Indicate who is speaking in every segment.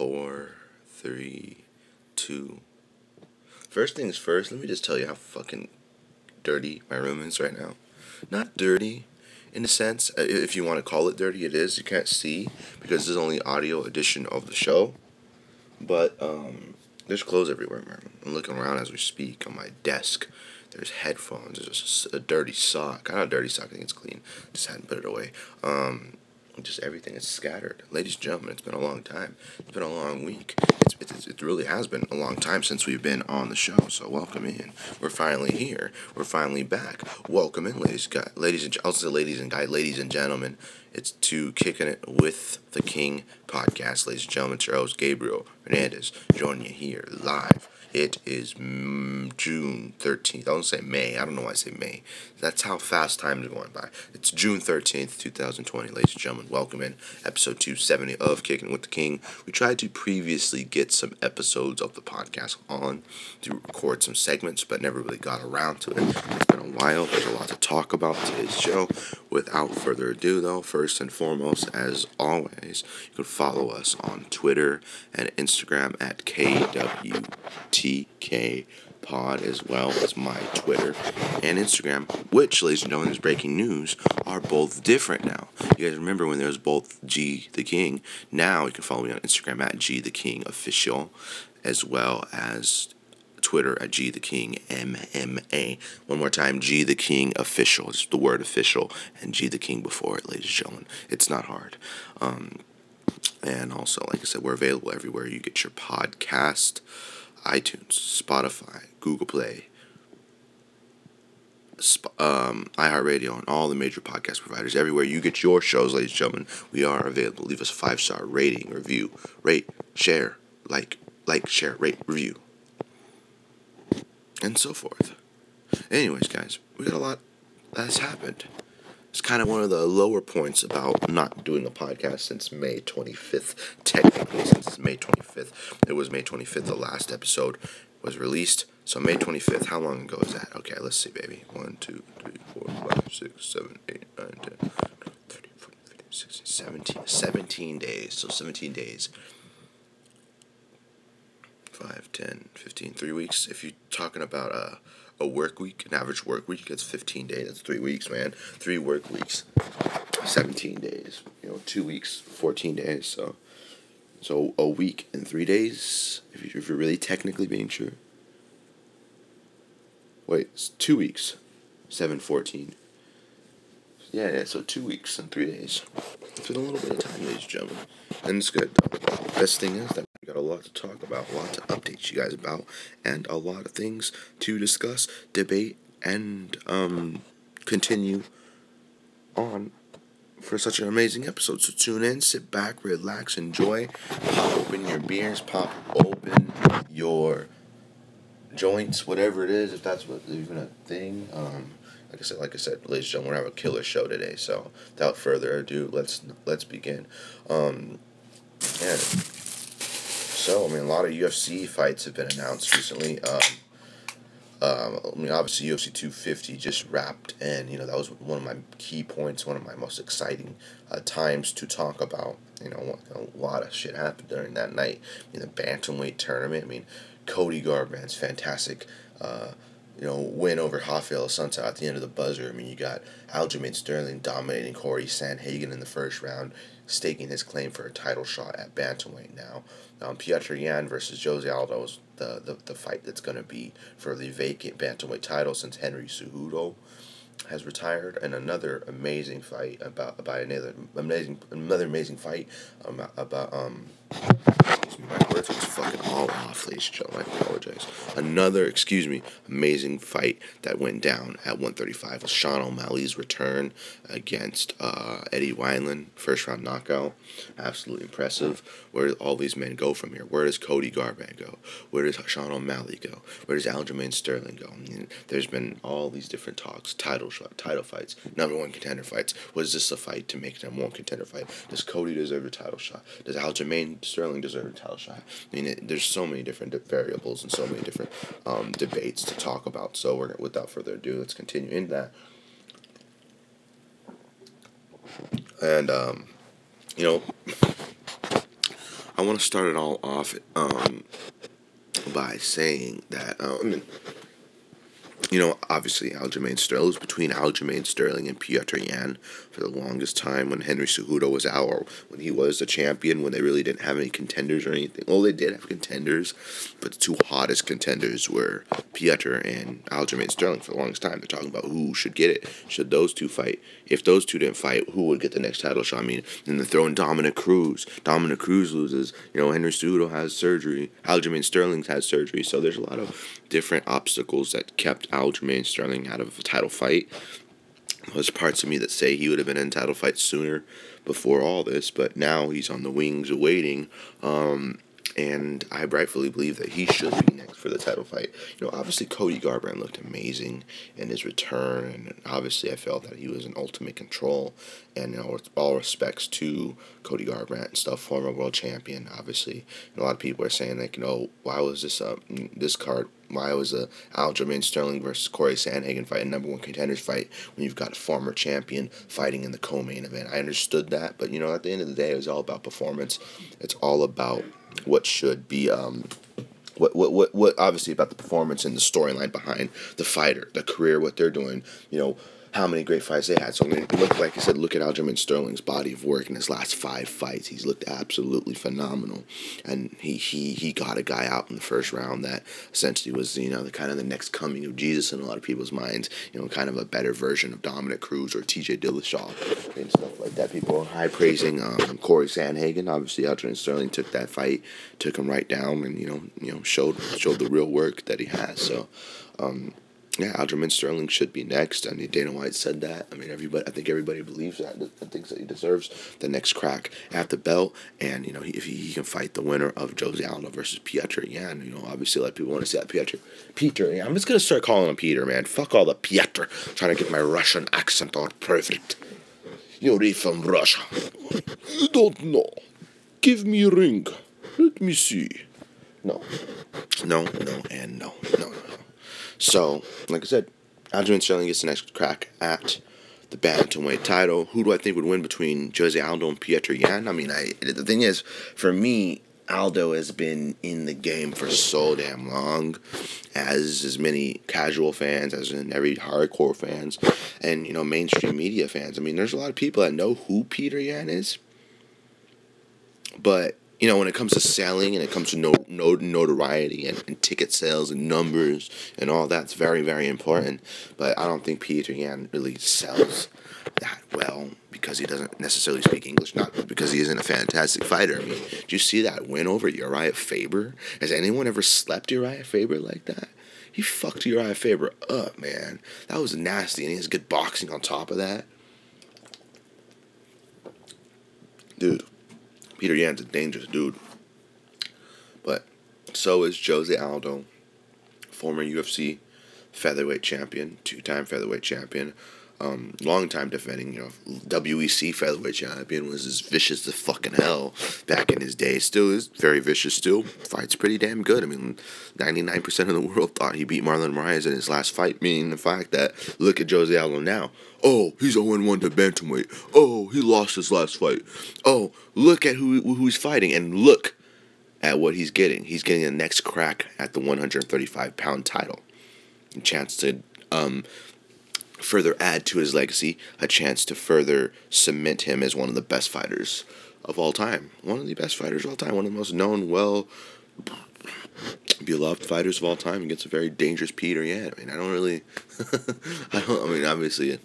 Speaker 1: four, three, two. First things first, let me just tell you how fucking dirty my room is right now. Not dirty, in a sense. uh, If you want to call it dirty, it is. You can't see because this is only audio edition of the show. But um, there's clothes everywhere. I'm looking around as we speak on my desk. There's headphones. There's a dirty sock. Not know, a dirty sock. I think it's clean. Just hadn't put it away. Um, just everything is scattered. Ladies and gentlemen, it's been a long time. It's been a long week. It's, it's, it really has been a long time since we've been on the show. So welcome in. We're finally here. We're finally back. Welcome in, ladies, guys, ladies and say ladies and guys, ladies and gentlemen. It's to kicking it with the King podcast, ladies and gentlemen. Host Gabriel Hernandez joining you here live. It is mm, June 13th. I don't say May. I don't know why I say May. That's how fast time is going by. It's June 13th, 2020. Ladies and gentlemen, welcome in episode 270 of Kicking with the King. We tried to previously get some episodes of the podcast on to record some segments, but never really got around to it. It's been a while. There's a lot to talk about today's show. Without further ado, though, first and foremost, as always, you can follow us on Twitter and Instagram at KWTK Pod, as well as my Twitter and Instagram, which, ladies and gentlemen, is breaking news, are both different now. You guys remember when there was both G the King? Now you can follow me on Instagram at G the King Official, as well as Twitter at G the King MMA. One more time, G the King Official. It's the word official and G the King before it, ladies and gentlemen. It's not hard. Um, and also, like I said, we're available everywhere you get your podcast iTunes, Spotify, Google Play, um, iHeartRadio, and all the major podcast providers. Everywhere you get your shows, ladies and gentlemen, we are available. Leave us a five star rating, review, rate, share, like, like, share, rate, review and so forth. Anyways, guys, we got a lot that's happened. It's kind of one of the lower points about not doing a podcast since May 25th. Technically, since May 25th. It was May 25th, the last episode was released. So, May 25th, how long ago is that? Okay, let's see, baby. 1, 2, 3, 4, 5, 6, 7, 8, 9, 10, 11, 12, 13, 14, 15, 16, 17, 17 days. So, 17 days. 5, 10, 15, 3 weeks. If you're talking about a, a work week, an average work week, it's 15 days. That's 3 weeks, man. 3 work weeks. 17 days. You know, 2 weeks, 14 days. So so a week and 3 days, if, you, if you're really technically being true. Wait, it's 2 weeks. 7, 14. Yeah, yeah, so 2 weeks and 3 days. It's been a little bit of time, ladies and gentlemen. And it's good. Best thing is that got a lot to talk about, a lot to update you guys about, and a lot of things to discuss, debate, and um, continue on for such an amazing episode. So tune in, sit back, relax, enjoy, pop open your beers, pop open your joints, whatever it is, if that's what even a thing. Um, like I said, like I said, ladies and gentlemen, we're have a killer show today. So without further ado, let's let's begin. Um. So I mean, a lot of UFC fights have been announced recently. Um, um, I mean, obviously UFC 250 just wrapped, and you know that was one of my key points, one of my most exciting uh, times to talk about. You know, a lot of shit happened during that night in the bantamweight tournament. I mean, Cody Garbrandt's fantastic, uh, you know, win over Rafael Assunção at the end of the buzzer. I mean, you got Aljamain Sterling dominating Corey Sandhagen in the first round, staking his claim for a title shot at bantamweight now. Um, Yan versus Jose Aldo is the, the, the fight that's going to be for the vacant bantamweight title since Henry Cejudo has retired, and another amazing fight about about another amazing another amazing fight um, about um. My words are fucking all off, ladies and gentlemen. I apologize. Another, excuse me, amazing fight that went down at 135 was Sean O'Malley's return against uh, Eddie Wineland, first round knockout. Absolutely impressive. Where do all these men go from here? Where does Cody Garbrandt go? Where does Sean O'Malley go? Where does Aljamain Sterling go? I mean, there's been all these different talks, title shot, title fights, number one contender fights. Was this a fight to make them one contender fight? Does Cody deserve a title shot? Does Aljamain Sterling deserve a title shot? I mean, it, there's so many different variables and so many different um, debates to talk about. So we're without further ado, let's continue in that. And um, you know, I want to start it all off um, by saying that mean, you know, obviously Aljamain Sterling was between Aljamain Sterling and Piotr Yan for the longest time when Henry Cejudo was out or when he was the champion when they really didn't have any contenders or anything. Well, they did have contenders, but the two hottest contenders were Piotr and Aljamain Sterling for the longest time. They're talking about who should get it. Should those two fight? If those two didn't fight, who would get the next title shot? I mean, then they're throwing Dominick Cruz. Dominick Cruz loses. You know, Henry Cejudo has surgery. Aljamain Sterling's had surgery. So there's a lot of different obstacles that kept Aljamain Sterling out of a title fight. There's parts of me that say he would have been in title fight sooner before all this, but now he's on the wings awaiting. Um, and I rightfully believe that he should be next for the title fight. You know, obviously Cody Garbrandt looked amazing in his return, and obviously I felt that he was in ultimate control. And you know, with all respects to Cody Garbrandt and stuff, former world champion, obviously, and a lot of people are saying like, you know, why was this uh, this card? Why was a Aljamain Sterling versus Corey Sandhagen fight a number one contenders fight when you've got a former champion fighting in the co-main event? I understood that, but you know, at the end of the day, it was all about performance. It's all about what should be um, what, what what what obviously about the performance and the storyline behind the fighter, the career, what they're doing, you know, how many great fights they had. So I mean, look like I said, look at Aljamain Sterling's body of work in his last five fights. He's looked absolutely phenomenal, and he he he got a guy out in the first round that essentially was you know the kind of the next coming of Jesus in a lot of people's minds. You know, kind of a better version of Dominick Cruz or T.J. Dillashaw and stuff like that. People are high praising um, Corey Sandhagen. Obviously, Aljamain Sterling took that fight, took him right down, and you know you know showed showed the real work that he has. So. Um, yeah, Aljamain Sterling should be next. I mean, Dana White said that. I mean, everybody. I think everybody believes that. and thinks that he deserves the next crack at the belt. And you know, if he, he can fight the winner of Jose Aldo versus Piotr Yan, you know, obviously a lot of people want to see that Piotr. Peter. Yeah, I'm just gonna start calling him Peter, man. Fuck all the Piotr. Trying to get my Russian accent all perfect. You're from Russia. You don't know. Give me a ring. Let me see. No. No, no, and no. No, no, no. So, like I said, Aljamain Sterling gets the next crack at the bantamweight title. Who do I think would win between Jose Aldo and Piotr Yan? I mean, I the thing is, for me, Aldo has been in the game for so damn long, as as many casual fans, as in every hardcore fans, and you know mainstream media fans. I mean, there's a lot of people that know who Peter Yan is, but you know, when it comes to selling and it comes to no, no notoriety and, and ticket sales and numbers and all that's very, very important. But I don't think Peter Yan really sells that well because he doesn't necessarily speak English, not because he isn't a fantastic fighter. I mean, did you see that win over Uriah Faber? Has anyone ever slept Uriah Faber like that? He fucked Uriah Faber up, man. That was nasty, and he has good boxing on top of that. Dude, Peter Yan's a dangerous dude. But so is Jose Aldo, former UFC featherweight champion, two time featherweight champion, um, long time defending, you know, WEC featherweight champion, was as vicious as fucking hell back in his day. Still is very vicious. Still fights pretty damn good. I mean, ninety nine percent of the world thought he beat Marlon Moraes in his last fight. Meaning the fact that look at Jose Aldo now. Oh, he's 0 1 to bantamweight. Oh, he lost his last fight. Oh, look at who who he's fighting, and look at what he's getting. He's getting the next crack at the 135 pound title. A chance to um, further add to his legacy, a chance to further cement him as one of the best fighters of all time. One of the best fighters of all time, one of the most known, well beloved fighters of all time against a very dangerous Peter Yan. I mean, I don't really, I don't. I mean, obviously,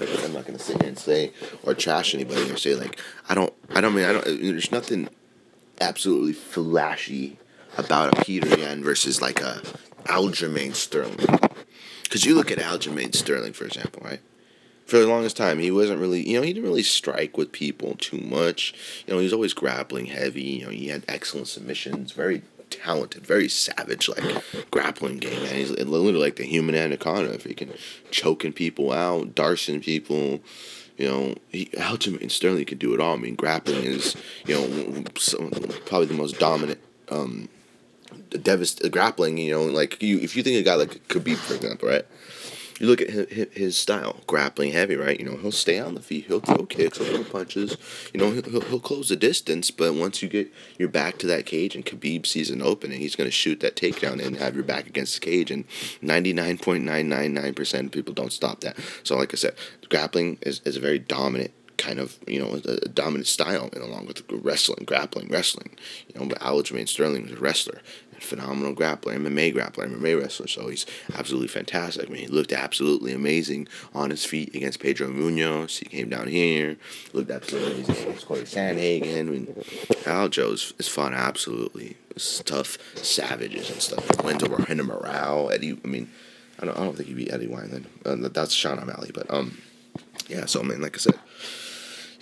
Speaker 1: I'm not gonna sit here and say or trash anybody or say like I don't. I don't mean I don't. There's nothing absolutely flashy about a Peter Yan versus like a Aljamain Sterling. Because you look at Aljamain Sterling, for example, right? For the longest time, he wasn't really, you know, he didn't really strike with people too much. You know, he was always grappling heavy. You know, he had excellent submissions, very talented, very savage, like grappling game. Man, he's literally like the human anaconda. Can choking people out, darsing people, you know, he, Aljamain Sterling can do it all. I mean, grappling is, you know, probably the most dominant. Um, devast- grappling, you know, like you if you think a guy like Khabib, for example, right? you look at his, style, grappling heavy, right? You know, he'll stay on the feet, he'll throw kicks, he'll throw punches. You know, he'll, he'll, close the distance, but once you get your back to that cage and Khabib sees an opening, he's going to shoot that takedown and have your back against the cage. And 99.999% of people don't stop that. So, like I said, grappling is, is a very dominant kind of you know a dominant style and along with wrestling grappling wrestling you know but Aljamain Sterling was a wrestler phenomenal grappler, MMA grappler, MMA wrestler. So he's absolutely fantastic. I mean, he looked absolutely amazing on his feet against Pedro Munhoz. He came down here, looked absolutely amazing against Corey Sandhagen. I mean, Aljo is, is fun, absolutely. It's tough savages and stuff. Went over Renan Morale, Eddie. I mean, I don't, I don't think he beat Eddie Wineland. Uh, that's Sean O'Malley, but um, yeah. So I mean, like I said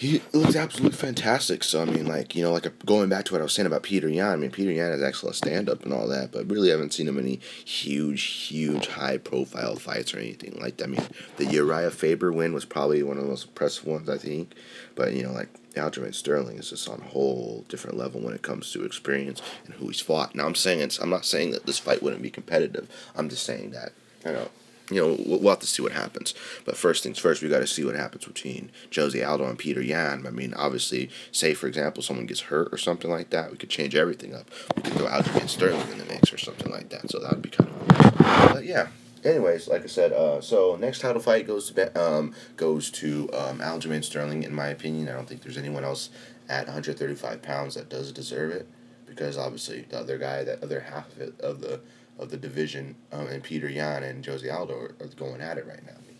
Speaker 1: he looks absolutely fantastic. So I mean, like you know, like going back to what I was saying about Peter Yan. I mean, Peter Yan is excellent stand up and all that, but really haven't seen him in any huge, huge, high profile fights or anything like that. I mean, the Uriah Faber win was probably one of the most impressive ones I think, but you know, like Aljamain Sterling is just on a whole different level when it comes to experience and who he's fought. Now I'm saying it's I'm not saying that this fight wouldn't be competitive. I'm just saying that you know you know, we'll have to see what happens. But first things first, we got to see what happens between Josie Aldo and Peter Yan. I mean, obviously, say for example, someone gets hurt or something like that, we could change everything up. We could throw Aljamain Sterling in the mix or something like that. So that would be kind of cool. But yeah. Anyways, like I said, uh, so next title fight goes to um, goes to um, Aljamain Sterling. In my opinion, I don't think there's anyone else at 135 pounds that does deserve it because obviously the other guy, that other half of it of the of the division, um, and Peter Yan and Jose Aldo are, are, going at it right now. I mean,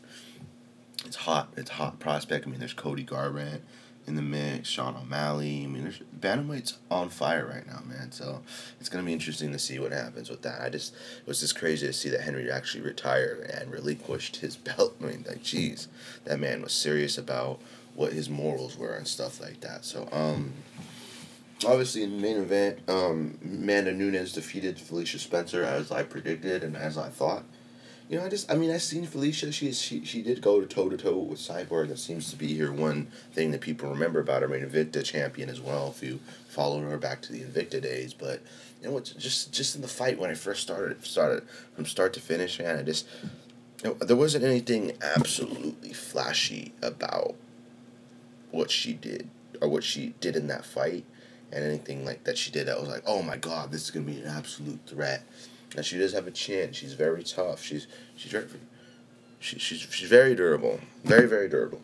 Speaker 1: it's hot. It's hot prospect. I mean, there's Cody Garbrandt in the mix, Sean O'Malley. I mean, there's bantamweight's on fire right now, man. So it's gonna be interesting to see what happens with that. I just it was just crazy to see that Henry actually retired and relinquished his belt. I mean, like, jeez, that man was serious about what his morals were and stuff like that. So, um, obviously in the main event, um, Amanda Nunes defeated Felicia Spencer as I predicted and as I thought. You know, I just, I mean, I've seen Felicia. She she she did go to toe to toe with Cyborg. That seems to be her one thing that people remember about her. I mean, Invicta champion as well. If you follow her back to the Invicta days, but you know, just just in the fight when I first started started from start to finish, man, I just you know, there wasn't anything absolutely flashy about what she did or what she did in that fight and anything like that she did that was like, oh my god, this is gonna be an absolute threat. And she does have a chin. She's very tough. She's she's very she, she's she's very durable, very very durable.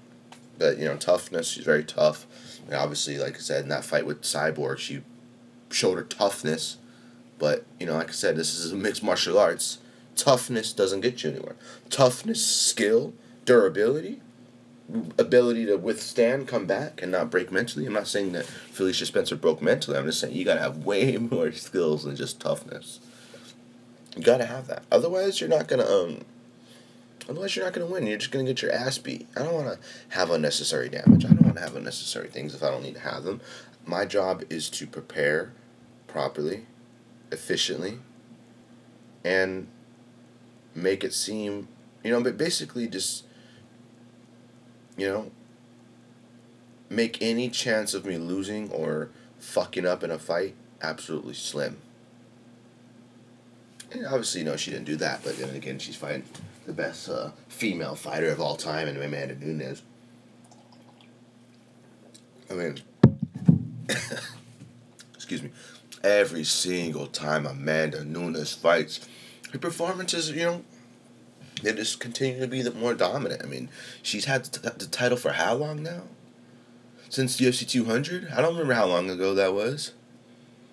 Speaker 1: But you know, toughness. She's very tough. And obviously, like I said, in that fight with Cyborg, she showed her toughness. But you know, like I said, this is a mixed martial arts. Toughness doesn't get you anywhere. Toughness, skill, durability ability to withstand, come back, and not break mentally. I'm not saying that Felicia Spencer broke mentally. I'm just saying you gotta have way more skills than just toughness. You gotta have that. Otherwise, you're not gonna um. Otherwise, you're not gonna win. You're just gonna get your ass beat. I don't want to have unnecessary damage. I don't want to have unnecessary things if I don't need to have them. My job is to prepare properly, efficiently, and make it seem, you know, but basically just you know, make any chance of me losing or fucking up in a fight absolutely slim. And obviously, you know, she didn't do that, but then again, she's fighting the best uh, female fighter of all time in Amanda Nunes. I mean, excuse me, every single time Amanda Nunes fights, her performances, you know, they just continue to be the more dominant. I mean, she's had the title for how long now? Since UFC 200? I don't remember how long ago that was.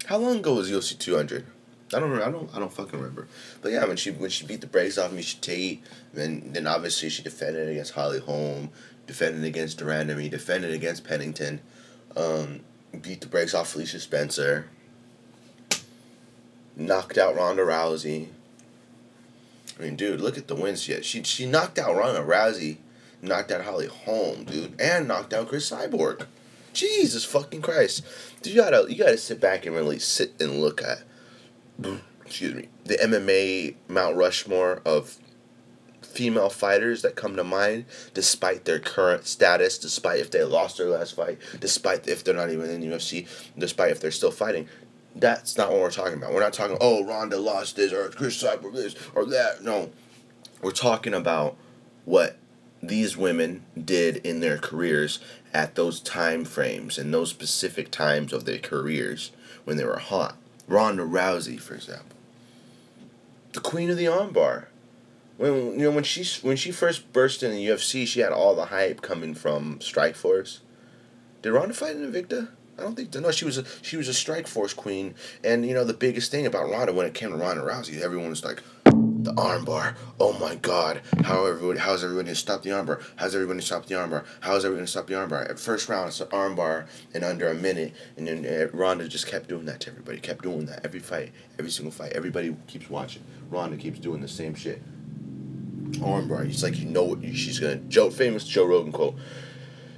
Speaker 1: How long ago was UFC 200? I don't remember. I don't. I don't fucking remember. But yeah, when she when she beat the brakes off Miesha Tate, then then obviously she defended against Holly Holm, defended against de Randamie, defended against Pennington, um, beat the brakes off Felicia Spencer, knocked out Ronda Rousey, I mean, dude, look at the wins had. She she knocked out Ronda Rousey, knocked out Holly Holm, dude, and knocked out Cris Cyborg. Jesus fucking Christ, dude, you gotta you gotta sit back and really sit and look at, excuse me, the MMA Mount Rushmore of female fighters that come to mind, despite their current status, despite if they lost their last fight, despite if they're not even in the UFC, despite if they're still fighting. That's not what we're talking about. We're not talking, oh, Ronda lost this or Cris Cyborg this or that. No. We're talking about what these women did in their careers at those time frames and those specific times of their careers when they were hot. Ronda Rousey, for example, the queen of the armbar. When you know when she when she first burst in the UFC, she had all the hype coming from Strikeforce. Did Ronda fight in Invicta? I don't think no. She was a she was a Strikeforce queen, and you know the biggest thing about Ronda when it came to Ronda Rousey, everyone was like, the armbar. Oh my God! How everybody? How's everybody gonna stop the armbar? How's everybody gonna stop the armbar? How's everybody gonna stop the armbar? At first round, it's an armbar in under a minute, and then uh, Ronda just kept doing that to everybody. Kept doing that every fight, every single fight. Everybody keeps watching. Ronda keeps doing the same shit. Armbar. He's like, you know what she's gonna. Joe, famous Joe Rogan quote.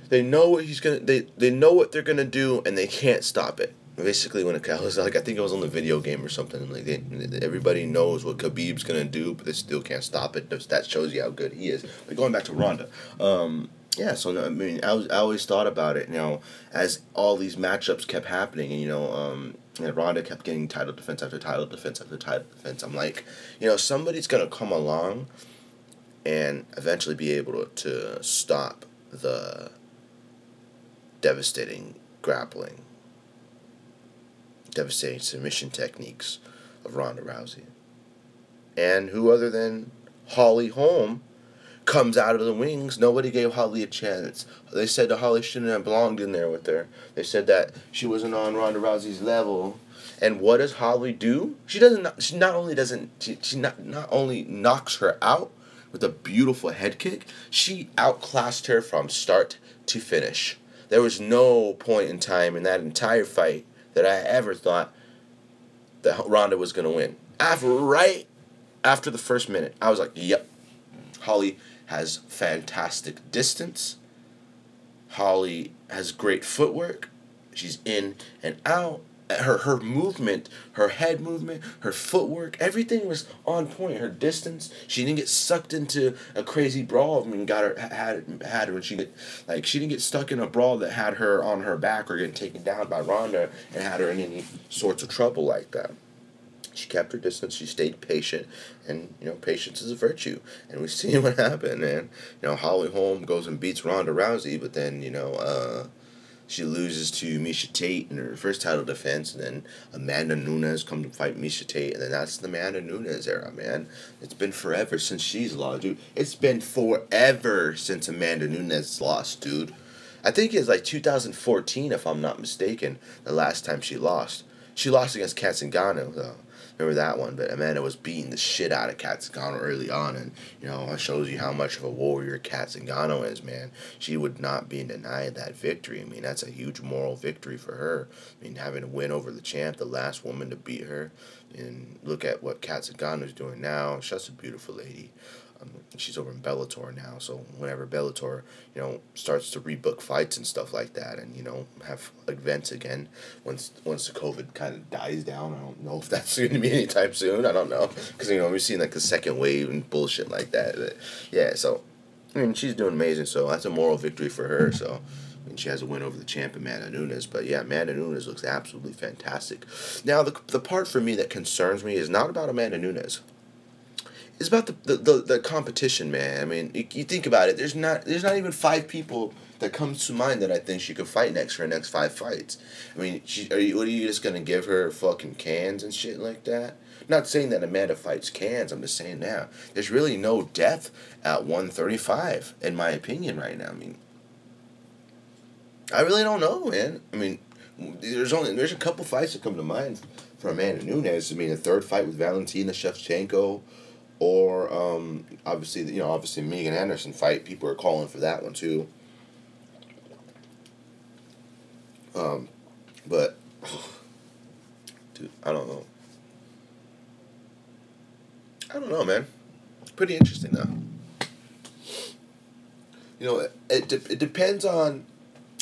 Speaker 1: They know what he's gonna. They they know what they're gonna do, and they can't stop it. Basically when it was like I think it was on the video game or something like they, everybody knows what Khabib's gonna do but they still can't stop it. That shows you how good he is. But going back to Ronda um, yeah so I mean I, was, I always thought about it you know as all these matchups kept happening and you know um, and Ronda kept getting title defense after title defense after title defense. I'm like you know somebody's gonna come along and eventually be able to, to stop the devastating grappling devastating submission techniques of Ronda Rousey. And who other than Holly Holm comes out of the wings. Nobody gave Holly a chance. They said that Holly shouldn't have belonged in there with her. They said that she wasn't on Ronda Rousey's level. And what does Holly do? She doesn't. She not only doesn't. She, she not not only knocks her out with a beautiful head kick. She outclassed her from start to finish. There was no point in time in that entire fight that I ever thought that Ronda was going to win. After right after the first minute, I was like, "Yep, Holly has fantastic distance. Holly has great footwork. She's in and out her her movement, her head movement, her footwork, everything was on point. Her distance, she didn't get sucked into a crazy brawl. and got her had had when she like she didn't get stuck in a brawl that had her on her back or getting taken down by Ronda and had her in any sorts of trouble like that. She kept her distance. She stayed patient, and you know, patience is a virtue. And we've seen what happened. And you know, Holly Holm goes and beats Ronda Rousey, but then you know. uh she loses to Miesha Tate in her first title defense, and then Amanda Nunes comes to fight Miesha Tate, and then that's the Amanda Nunes era, man. It's been forever since she's lost, dude. It's been forever since Amanda Nunes lost, dude. I think it's like 2014, if I'm not mistaken, the last time she lost. She lost against Cat Zingano, though remember that one. But Amanda was beating the shit out of Cat Zingano early on, and you know it shows you how much of a warrior Cat Zingano is, man. She would not be denied that victory. I mean, that's a huge moral victory for her. I mean, having to win over the champ, the last woman to beat her, and look at what Cat Zingano is doing now. She's a beautiful lady. She's over in Bellator now, so whenever Bellator, you know, starts to rebook fights and stuff like that, and you know, have events again, once once the COVID kind of dies down, I don't know if that's going to be anytime soon. I don't know, because you know we've seen like the second wave and bullshit like that. But, yeah, so I mean, she's doing amazing. So that's a moral victory for her. So. Mean, she has a win over the champ Amanda Nunes, but yeah, Amanda Nunes looks absolutely fantastic. Now, the, the part for me that concerns me is not about Amanda Nunes it's about the, the, the, the competition, man. I mean, you, you think about it. There's not there's not even five people that comes to mind that I think she could fight next for her next five fights. I mean, she are you what are you just gonna give her fucking cans and shit like that? not saying that Amanda fights cans. I'm just saying now there's really no depth at 135 in my opinion right now. I mean, I really don't know, man. I mean, there's only there's a couple fights that come to mind for Amanda Nunes. I mean, the third fight with Valentina Shevchenko or um, obviously you know obviously Megan Anderson fight. People are calling for that one too. Um, but dude, I don't know. I don't know, man. Pretty interesting though. You know, it it, de- it depends on.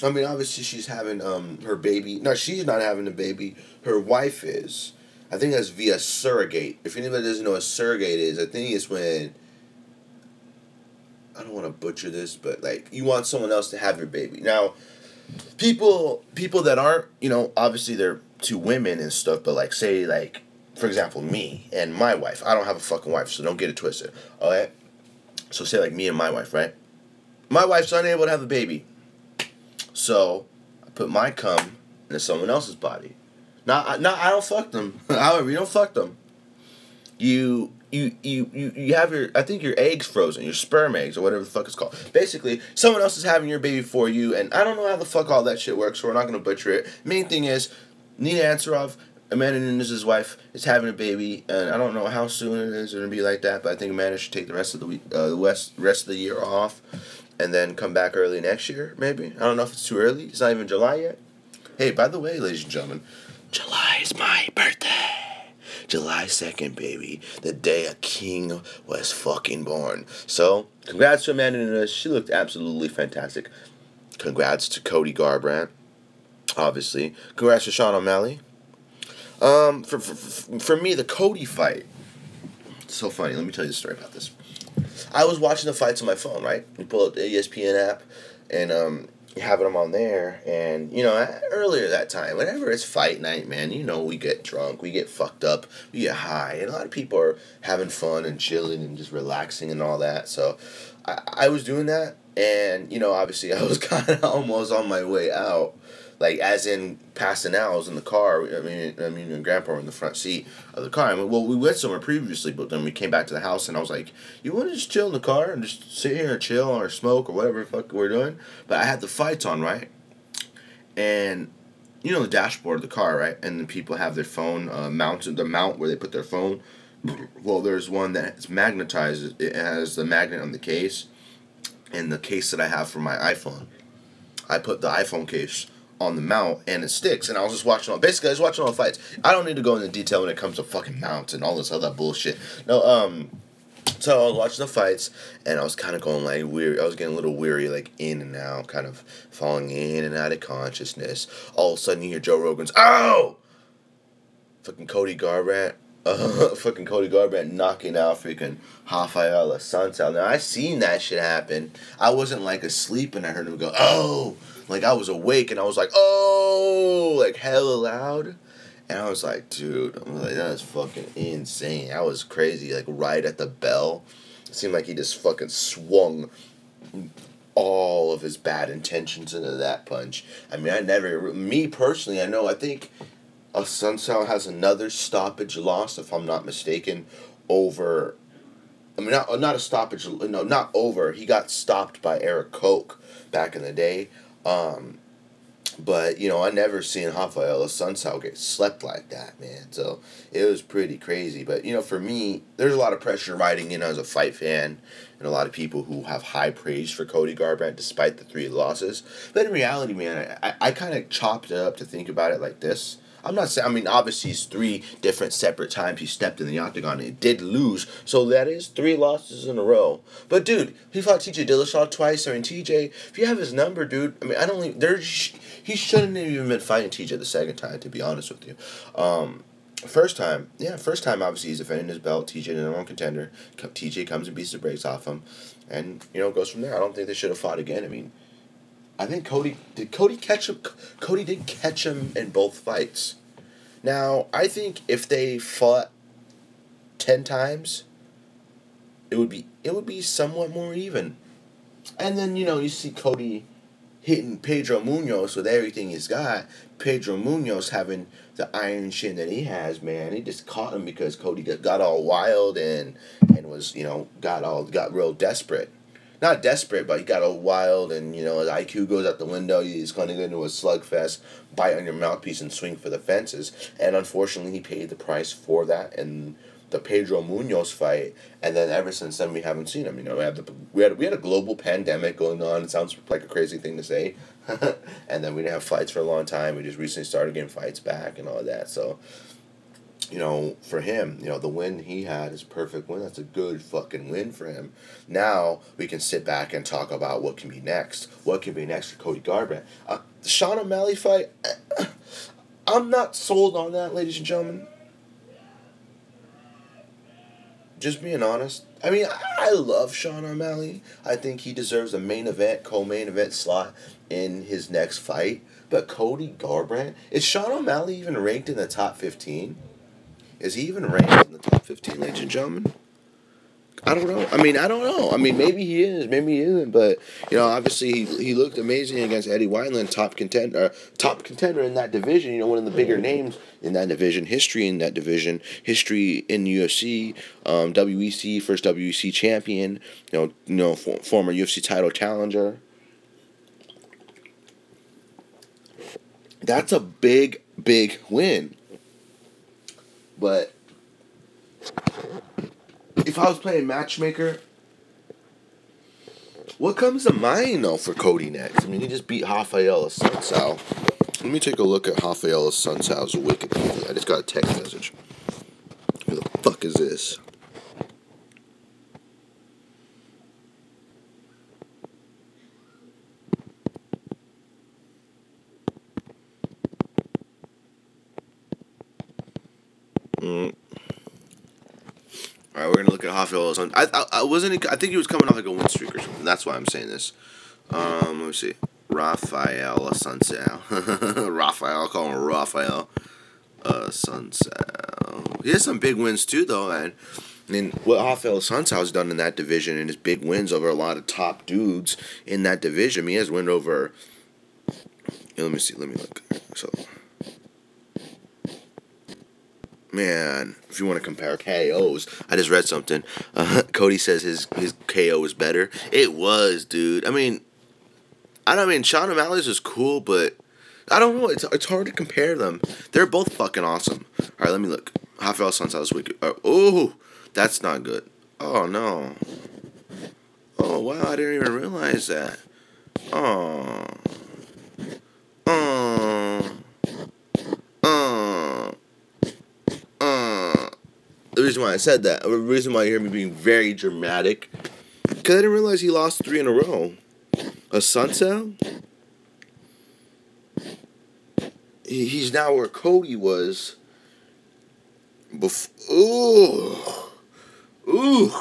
Speaker 1: I mean, obviously she's having um her baby. No, she's not having a baby. Her wife is I think that's via surrogate. If anybody doesn't know what surrogate is, I think it's when I don't want to butcher this, but like you want someone else to have your baby. Now, people people that aren't, you know, obviously they're two women and stuff, but like say like for example me and my wife. I don't have a fucking wife, so don't get it twisted. All right. So say like me and my wife, right? My wife's unable to have a baby. So I put my cum into someone else's body. Not, not I don't fuck them. However, you don't fuck them. You you, you you you have your I think your eggs frozen, your sperm eggs or whatever the fuck it's called. Basically, someone else is having your baby for you, and I don't know how the fuck all that shit works, so we're not gonna butcher it. Main thing is, Nina Ansaroff, Amanda Nunes' wife, is having a baby, and I don't know how soon it is gonna be like that, but I think Amanda should take the rest of the week, uh, the rest rest of the year off, and then come back early next year, maybe. I don't know if it's too early. It's not even July yet. Hey, by the way, ladies and gentlemen, July is my birthday. July 2nd, baby. The day a king was fucking born. So, congrats to Amanda Nunes. She looked absolutely fantastic. Congrats to Cody Garbrandt, obviously. Congrats to Sean O'Malley. Um, for, for, for me, the Cody fight. So funny. Let me tell you the story about this. I was watching the fights on my phone, right? You pull up the ESPN app, and um, having them on there. And, you know, earlier that time, whenever it's fight night, man, you know, we get drunk, we get fucked up, we get high. And a lot of people are having fun and chilling and just relaxing and all that. So I, I was doing that. And, you know, obviously I was kind of almost on my way out like as in passing out. I was in the car. I mean, I mean, and Grandpa were in the front seat of the car. I mean, well, we went somewhere previously, but then we came back to the house, and I was like, "You want to just chill in the car and just sit here and chill or smoke or whatever the fuck we're doing?" But I had the fights on right, and you know the dashboard of the car, right? And then people have their phone uh, mounted, the mount where they put their phone. Well, there's one that's magnetized. It has the magnet on the case, and the case that I have for my iPhone. I put the iPhone case on the mount and it sticks. And I was just watching all basically I was watching all the fights. I don't need to go into detail when it comes to fucking mounts and all this other bullshit. No, um so I was watching the fights and I was kind of going like weird. I was getting a little weary, like in and out, kind of falling in and out of consciousness. All of a sudden you hear Joe Rogan's "Oh!" Fucking Cody Garbrandt, uh, fucking Cody Garbrandt knocking out freaking Rafael Assunção. Now I seen that shit happen. I wasn't like asleep and I heard him go "Oh!" Like I was awake and I was like, oh, like hella loud. And I was like, dude, I'm like, that is fucking insane. That was crazy, like right at the bell. It seemed like he just fucking swung all of his bad intentions into that punch. I mean, I never, me personally, I know, I think a Assunção has another stoppage loss, if I'm not mistaken, over. I mean, not, not a stoppage, no, not over. He got stopped by Erik Koch back in the day. Um, but you know, I never seen Rafael Assunção get slept like that, man. So it was pretty crazy. But you know, for me, there's a lot of pressure riding in as a fight fan, and a lot of people who have high praise for Cody Garbrandt despite the three losses. But in reality, man, I, I kind of chopped it up to think about it like this. I'm not saying. I mean, obviously, it's three different separate times he stepped in the octagon. and did lose, so that is three losses in a row. But dude, he fought T.J. Dillashaw twice. I mean, T.J. If you have his number, dude. I mean, I don't. There's he shouldn't have even been fighting T.J. the second time. To be honest with you, um, first time, yeah, first time. Obviously, he's defending his belt. T.J. the number one contender. T.J. comes and beats the brakes off him, and you know goes from there. I don't think they should have fought again. I mean. I think Cody did Cody catch him. Cody did catch him in both fights. Now, I think if they fought 10 times, it would be it would be somewhat more even. And then, you know, you see Cody hitting Pedro Munhoz with everything he's got. Pedro Munhoz having the iron chin that he has, man. He just caught him because Cody got, got all wild and and was, you know, got all got real desperate not desperate, but he got a wild and, you know, his IQ goes out the window. He's going to get into a slugfest, bite on your mouthpiece, and swing for the fences. And unfortunately, he paid the price for that in the Pedro Munhoz fight. And then ever since then, we haven't seen him. You know, we, have the, we, had, we had a global pandemic going on. It sounds like a crazy thing to say. and then we didn't have fights for a long time. We just recently started getting fights back and all that. So, you know, for him, you know, the win he had is a perfect win. That's a good fucking win for him. Now we can sit back and talk about what can be next. What can be next for Cody Garbrandt? Uh, the Sean O'Malley fight, I'm not sold on that, ladies and gentlemen. Just being honest. I mean, I love Sean O'Malley. I think he deserves a main event, co-main event slot in his next fight. But Cody Garbrandt, is Sean O'Malley even ranked in the top fifteen? Is he even ranked in the top 15, ladies and gentlemen? I don't know. I mean, I don't know. I mean, maybe he is, maybe he isn't. But you know, obviously, he, he looked amazing against Eddie Wineland, top contender, top contender in that division. You know, one of the bigger names in that division, history in that division, history in UFC, um, WEC first WEC champion. You know, you know, for, former UFC title challenger. That's a big, big win. But if I was playing matchmaker, what comes to mind though for Cody next? I mean, he just beat Rafael Assunção. Let me take a look at Rafael Assunção's Wikipedia. I just got a text message. Who the fuck is this? Mm. All right, we're gonna look at Rafael. I, I I wasn't. I think he was coming off like a win streak or something. That's why I'm saying this. Um, let me see. Rafael Assunção. Rafael, I'll call him Rafael Assunção. He has some big wins too, though, man. I mean, what Rafael has done in that division and his big wins over a lot of top dudes in that division. I mean, he has win over. Let me see. Let me look. So man, if you want to compare KOs, I just read something. Uh, Cody says his his KO was better. It was, dude. I mean, I don't mean Sean O'Malley's is cool, but I don't know. It's it's hard to compare them. They're both fucking awesome. All right, let me look. Rafael Santos wicked. Uh, oh, that's not good. Oh no. Oh wow, I didn't even realize that. Oh. Oh. Uh, the reason why I said that, the reason why you hear me being very dramatic, because I didn't realize he lost three in a row. Assunção, he, he's now where Cody was. Bef- ooh, ooh,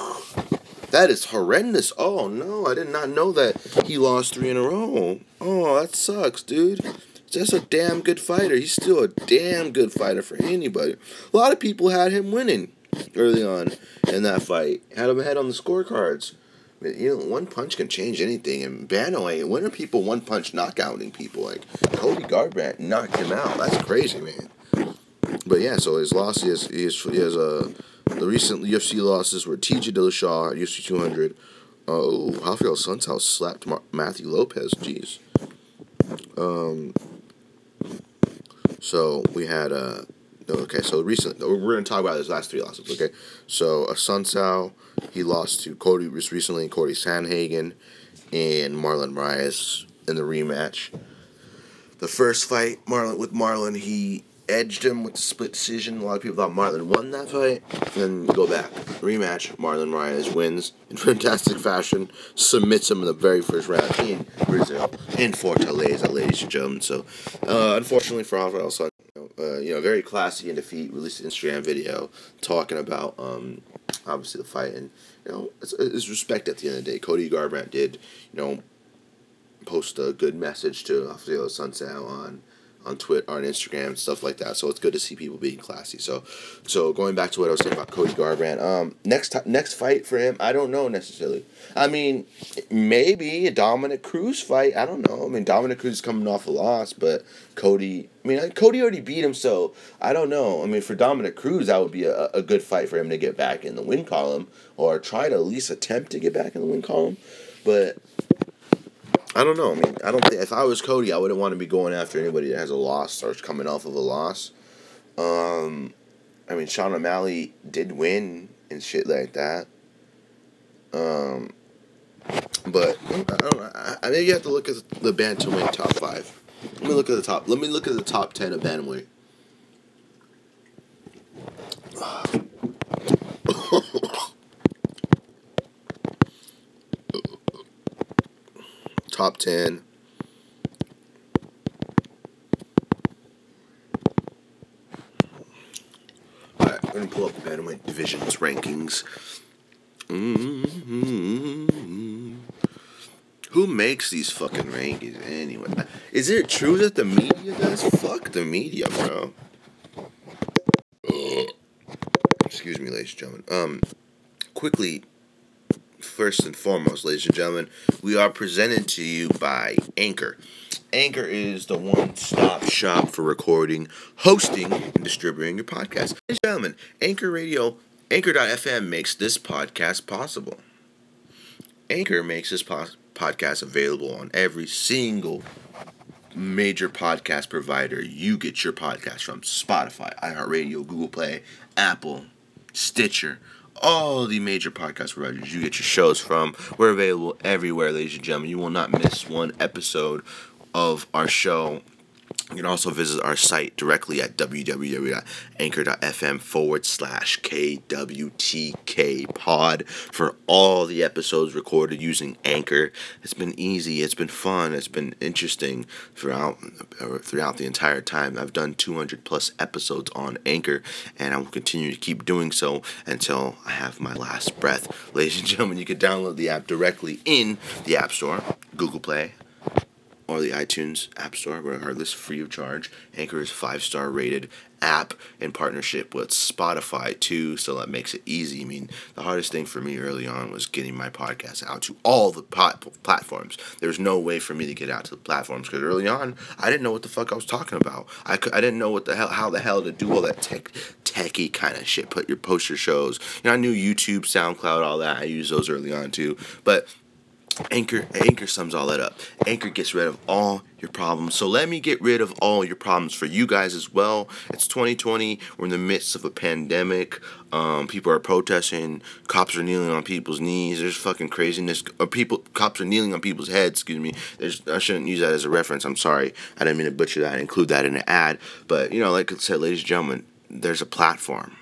Speaker 1: that is horrendous. Oh no, I did not know that he lost three in a row. Oh, that sucks, dude just a damn good fighter. He's still a damn good fighter for anybody. A lot of people had him winning early on in that fight. Had him ahead on the scorecards. You know, one punch can change anything. And Bantamweight, when are people one punch knockouting people? Like Cody Garbrandt knocked him out. That's crazy, man. But yeah, so his loss is he has, he has uh, the recent UFC losses were TJ Dillashaw at UFC 200. Oh, Rafael Assunção slapped Matthew Lopez. Jeez. Um, so we had uh okay, so recently we're gonna talk about his last three losses. Okay, so Assunção, he lost to Cody just recently, Cody Sandhagen, and Marlon Moraes in the rematch. The first fight, Marlon with Marlon, he edged him with the split decision. A lot of people thought Marlon won that fight. Then go back. Rematch. Marlon Moraes wins in fantastic fashion. Submits him in the very first round in Brazil. In Fortaleza, ladies and gentlemen. So, uh, unfortunately for Rafael Son, uh, you know, very classy in defeat. Released an Instagram video talking about, um, obviously, the fight. And, you know, it's, it's respect at the end of the day. Cody Garbrandt did, you know, post a good message to Rafael Assunção on on Twitter, on Instagram, stuff like that. So it's good to see people being classy. So, so going back to what I was saying about Cody Garbrandt, um, next t- next fight for him, I don't know necessarily. I mean, maybe a Dominick Cruz fight. I don't know. I mean, Dominick Cruz is coming off a loss, but Cody. I mean, Cody already beat him, so I don't know. I mean, for Dominick Cruz, that would be a, a good fight for him to get back in the win column or try to at least attempt to get back in the win column. But I don't know. I mean, I don't think if I was Cody, I wouldn't want to be going after anybody that has a loss or is coming off of a loss. Um, I mean, Sean O'Malley did win and shit like that. Um, but I don't know. I, I think you have to look at the bantamweight top five. Let me look at the top. Let me look at the top ten of bantamweight. Top 10. Alright, I'm going to pull up the Bantamweight Divisions rankings. Mm-hmm. Who makes these fucking rankings anyway? Is it true that the media does? Fuck the media, bro. Excuse me, ladies and gentlemen. Um, quickly, first and foremost, ladies and gentlemen, we are presented to you by Anchor. Anchor is the one stop shop for recording, hosting, and distributing your podcast. Ladies and gentlemen, Anchor Radio, Anchor.fm makes this podcast possible. Anchor makes this po- podcast available on every single major podcast provider you get your podcast from Spotify, iHeartRadio, Google Play, Apple, Stitcher, all the major podcast providers you get your shows from. We're available everywhere, ladies and gentlemen. You will not miss one episode of our show you can also visit our site directly at www.anchor.fm forward slash KWTK pod for all the episodes recorded using Anchor. It's been easy, it's been fun, it's been interesting throughout uh, throughout the entire time. I've done 200 plus episodes on Anchor, and I will continue to keep doing so until I have my last breath. Ladies and gentlemen, you can download the app directly in the App Store, Google Play, or the iTunes App Store, regardless, free of charge. Anchor is five star rated app in partnership with Spotify too, so that makes it easy. I mean, the hardest thing for me early on was getting my podcast out to all the pot- platforms. There was no way for me to get out to the platforms because early on I didn't know what the fuck I was talking about. I, didn't know what the hell how the hell to do all that tech techie kind of shit. Put your poster shows. You know, I knew YouTube, SoundCloud, all that. I used those early on too, but Anchor Anchor sums all that up. Anchor gets rid of all your problems. So let me get rid of all your problems for you guys as well. It's 2020. We're in the midst of a pandemic. Um, people are protesting. Cops are kneeling on people's knees. There's fucking craziness. Or people, cops are kneeling on people's heads. Excuse me. There's, I shouldn't use that as a reference. I'm sorry. I didn't mean to butcher that. include that in an ad. But you know, like I said, ladies and gentlemen, there's a platform.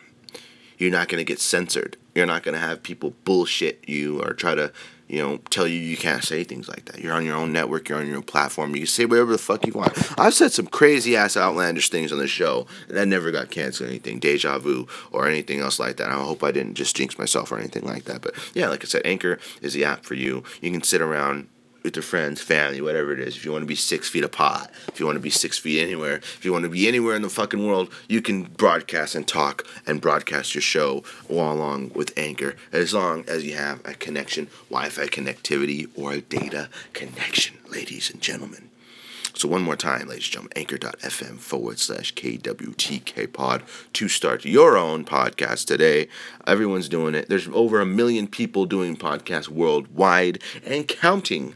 Speaker 1: You're not gonna get censored. You're not gonna have people bullshit you or try to you know, tell you you can't say things like that. You're on your own network, you're on your own platform. You can say whatever the fuck you want. I've said some crazy ass outlandish things on the show that never got canceled or anything, deja vu or anything else like that. I hope I didn't just jinx myself or anything like that. But yeah, like I said, Anchor is the app for you. You can sit around with your friends, family, whatever it is. If you want to be six feet apart, if you want to be six feet anywhere, if you want to be anywhere in the fucking world, you can broadcast and talk and broadcast your show all along with Anchor, as long as you have a connection, Wi-Fi connectivity, or a data connection, ladies and gentlemen. So one more time, ladies and gentlemen, anchor.fm forward slash KWTK pod to start your own podcast today. Everyone's doing it. There's over a million people doing podcasts worldwide and counting.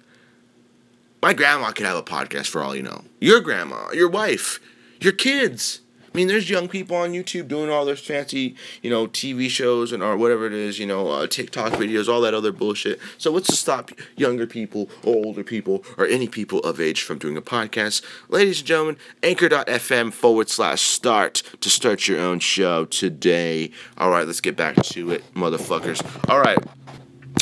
Speaker 1: My grandma could have a podcast for all you know. Your grandma, your wife, your kids. I mean, there's young people on YouTube doing all their fancy, you know, TV shows and or whatever it is, you know, uh, TikTok videos, all that other bullshit. So what's to stop younger people or older people or any people of age from doing a podcast? Ladies and gentlemen, anchor.fm forward slash start to start your own show today. All right, let's get back to it, motherfuckers. All right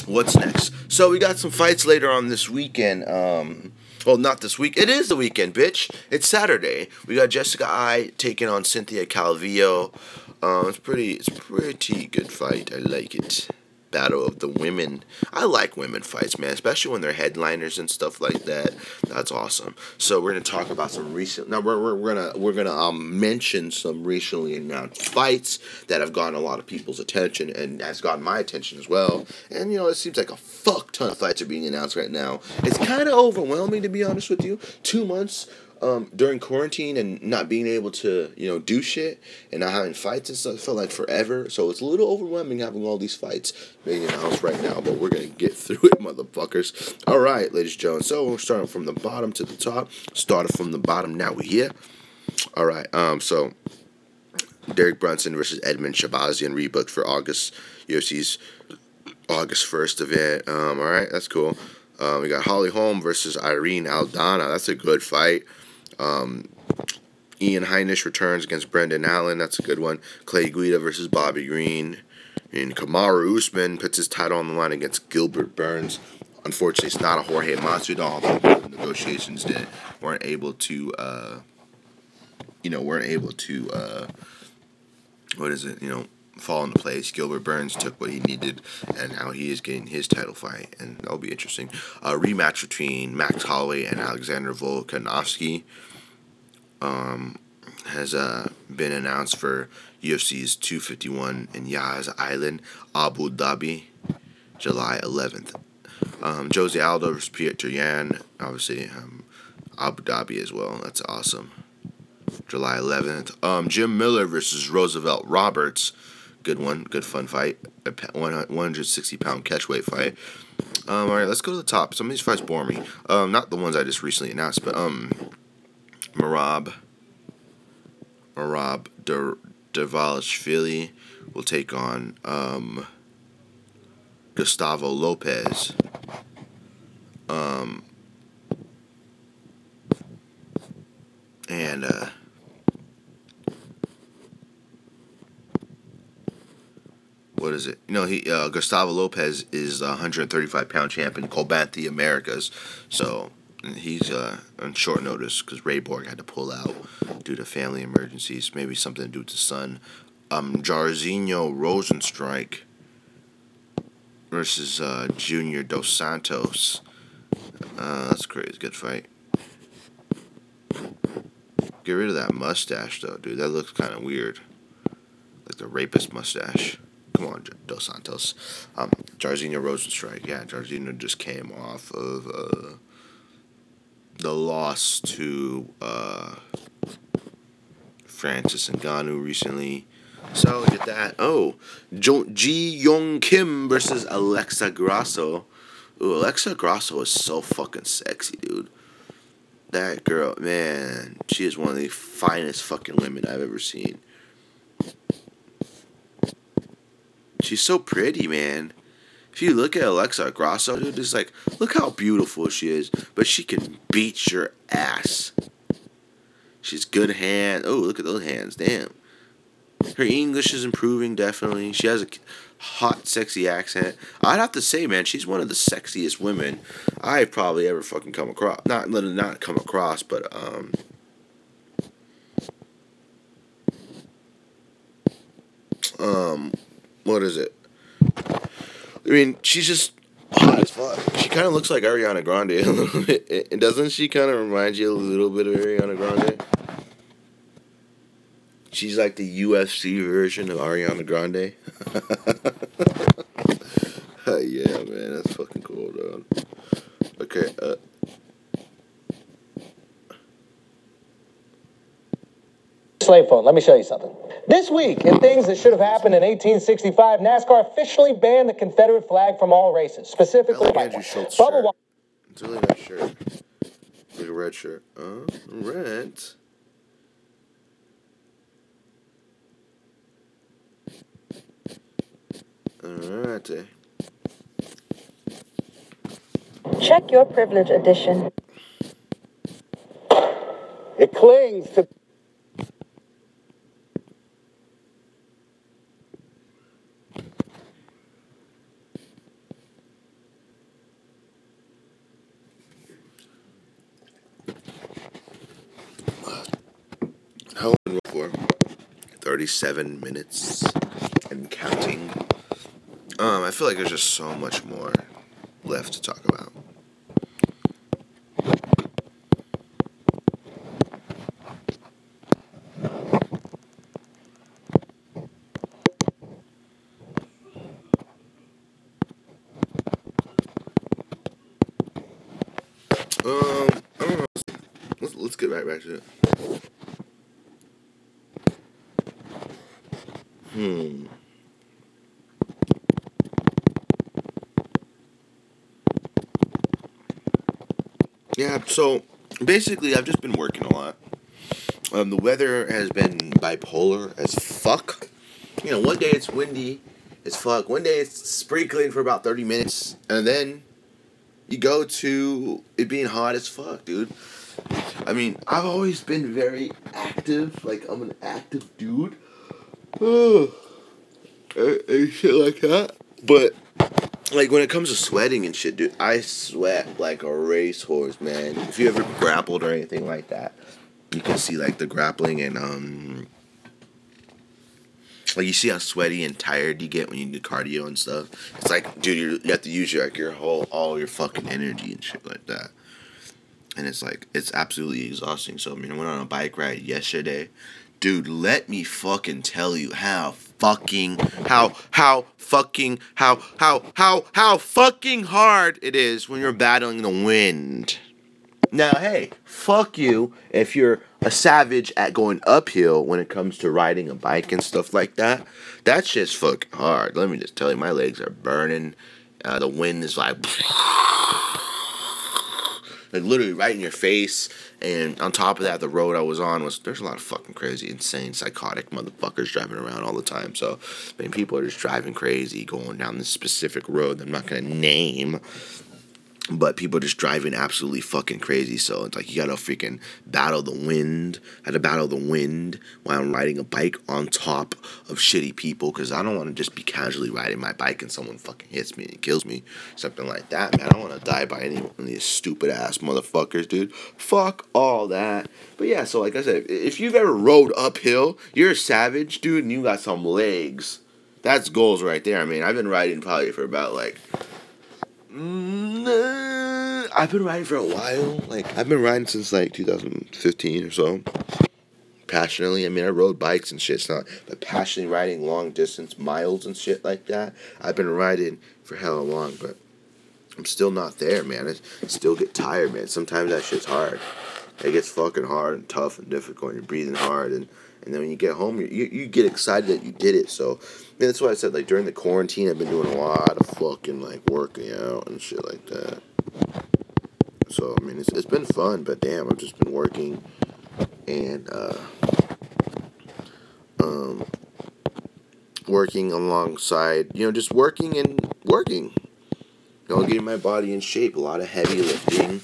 Speaker 1: what's next? So we got some fights later on this weekend. Um, well, not this week. It is the weekend, bitch. It's Saturday. We got Jessica Eye taking on Cynthia Calvillo. Um, it's pretty. It's pretty good fight. I like it battle of the women. I like women fights, man, especially when they're headliners and stuff like that. That's awesome. So we're gonna talk about some recent. Now we're, we're, we're gonna we're gonna um, mention some recently announced fights that have gotten a lot of people's attention and has gotten my attention as well. And you know, it seems like a fuck ton of fights are being announced right now. It's kind of overwhelming to be honest with you. Two months um, during quarantine and not being able to, you know, do shit and not having fights and stuff felt like forever. So it's a little overwhelming having all these fights being announced right now, but we're gonna get through it, motherfuckers. All right, ladies and gentlemen. So we're starting from the bottom to the top. Started from the bottom. Now we're here. All right. Um. So Derek Brunson versus Edmen Shahbazyan rebooked for August UFC's August first event. Um. All right. That's cool. Um, we got Holly Holm versus Irene Aldana. That's a good fight. Um, Ian Heinisch returns against Brendan Allen. That's a good one. Clay Guida versus Bobby Green. And Kamaru Usman puts his title on the line against Gilbert Burns. Unfortunately, it's not a Jorge Masvidal. Negotiations didn't weren't able to, uh, you know, weren't able to, uh, what is it, you know, fall into place. Gilbert Burns took what he needed, and now he is getting his title fight, and that'll be interesting. A rematch between Max Holloway and Alexander Volkanovski um, has uh, been announced for UFC's 251 in Yas Island, Abu Dhabi. July 11th. Um, Jose Aldo versus Petr Yan, obviously um, Abu Dhabi as well. That's awesome. July 11th. Um, Jim Miller versus Roosevelt Roberts. Good one. Good fun fight. A 160 pound catchweight fight. Um, all right, let's go to the top. Some of these fights bore me. Um, not the ones I just recently announced, but um, Merab, Merab Dvalishvili will take on um, Gustavo Lopez. Um, and uh, what is it? Know, he uh, Gustavo Lopez is a 135 pound champion, Combate Americas. So he's uh, on short notice because Ray Borg had to pull out due to family emergencies, maybe something to do with his son. Um, Jairzinho Rozenstruik versus uh, Junior Dos Santos. Uh, that's crazy. Good fight. Get rid of that mustache, though, dude. That looks kind of weird. Like the rapist mustache. Come on, Dos Santos. Um, Jairzinho Rozenstruik. Yeah, Jairzinho just came off of uh, the loss to uh, Francis Ngannou recently. So look at that. Oh, jo- Ji Yeon Kim versus Alexa Grasso. Ooh, Alexa Grasso is so fucking sexy, dude. That girl, man, she is one of the finest fucking women I've ever seen. She's so pretty, man. If you look at Alexa Grasso, dude, it's like, look how beautiful she is, but she can beat your ass. She's good hand. Oh, look at those hands, damn. Her English is improving, definitely. She has a hot, sexy accent. I'd have to say, man, she's one of the sexiest women I've probably ever fucking come across. Not not come across, but um. Um, what is it? I mean, she's just hot as fuck. She kind of looks like Ariana Grande a little bit. And doesn't she kind of remind you a little bit of Ariana Grande? She's like the UFC version of Ariana Grande. yeah, man, that's fucking cool, dude. Okay, uh.
Speaker 2: Slave phone, let me show you something. This week, in things that should have happened in 1865, NASCAR officially banned the Confederate flag from all races, specifically
Speaker 1: I like Andrew Schulz shirt. It's really nice shirt. Like a red shirt. Uh, red. Alright.
Speaker 3: Check your privilege edition.
Speaker 2: It clings to.
Speaker 1: How for 37 minutes and counting. Um, I feel like there's just so much more left to talk about. Um, I don't know. Let's, let's get right back to it. So basically, I've just been working a lot. Um, the weather has been bipolar as fuck. You know, one day it's windy as fuck, one day it's sprinkling for about 30 minutes, and then you go to it being hot as fuck, dude. I mean, I've always been very active. Like, I'm an active dude. And, and shit like that. But like when it comes to sweating and shit, dude, I sweat like a racehorse, man. If you ever grappled or anything like that, you can see like the grappling and um, like you see how sweaty and tired you get when you do cardio and stuff. It's like, dude, you have to use your like your whole all your fucking energy and shit like that. And it's like it's absolutely exhausting. So I mean, I went on a bike ride yesterday, dude. Let me fucking tell you how fucking how how fucking how how how how fucking hard it is when you're battling the wind. Now, hey, fuck you if you're a savage at going uphill when it comes to riding a bike and stuff like that. That's just fucking hard. Let me just tell you, my legs are burning. Uh, the wind is like, like literally right in your face. And on top of that, the road I was on was there's a lot of fucking crazy, insane, psychotic motherfuckers driving around all the time. So, I mean, people are just driving crazy, going down this specific road that I'm not gonna name but people are just driving absolutely fucking crazy. So it's like you gotta freaking battle the wind. I had to battle the wind while I'm riding a bike on top of shitty people because I don't want to just be casually riding my bike and someone fucking hits me and kills me, something like that, man. I don't want to die by any one of these stupid ass motherfuckers, dude. Fuck all that. But yeah, so like I said, if you've ever rode uphill, you're a savage, dude, and you got some legs. That's goals right there. I mean, I've been riding probably for about like Mm, I've been riding for a while. Like I've been riding since like 2015 or so. Passionately, I mean, I rode bikes and shit. It's not, but passionately riding long distance miles and shit like that. I've been riding for hella long, but I'm still not there, man. I still get tired, man. Sometimes that shit's hard. It gets fucking hard and tough and difficult. And you're breathing hard, and and then when you get home, you you, get excited that you did it. So that's why I said like during the quarantine, I've been doing a lot of fucking like working out and shit like that. So I mean, it's it's been fun, but damn, I've just been working and uh, um, working alongside, you know, just working and working. You know, getting my body in shape. A lot of heavy lifting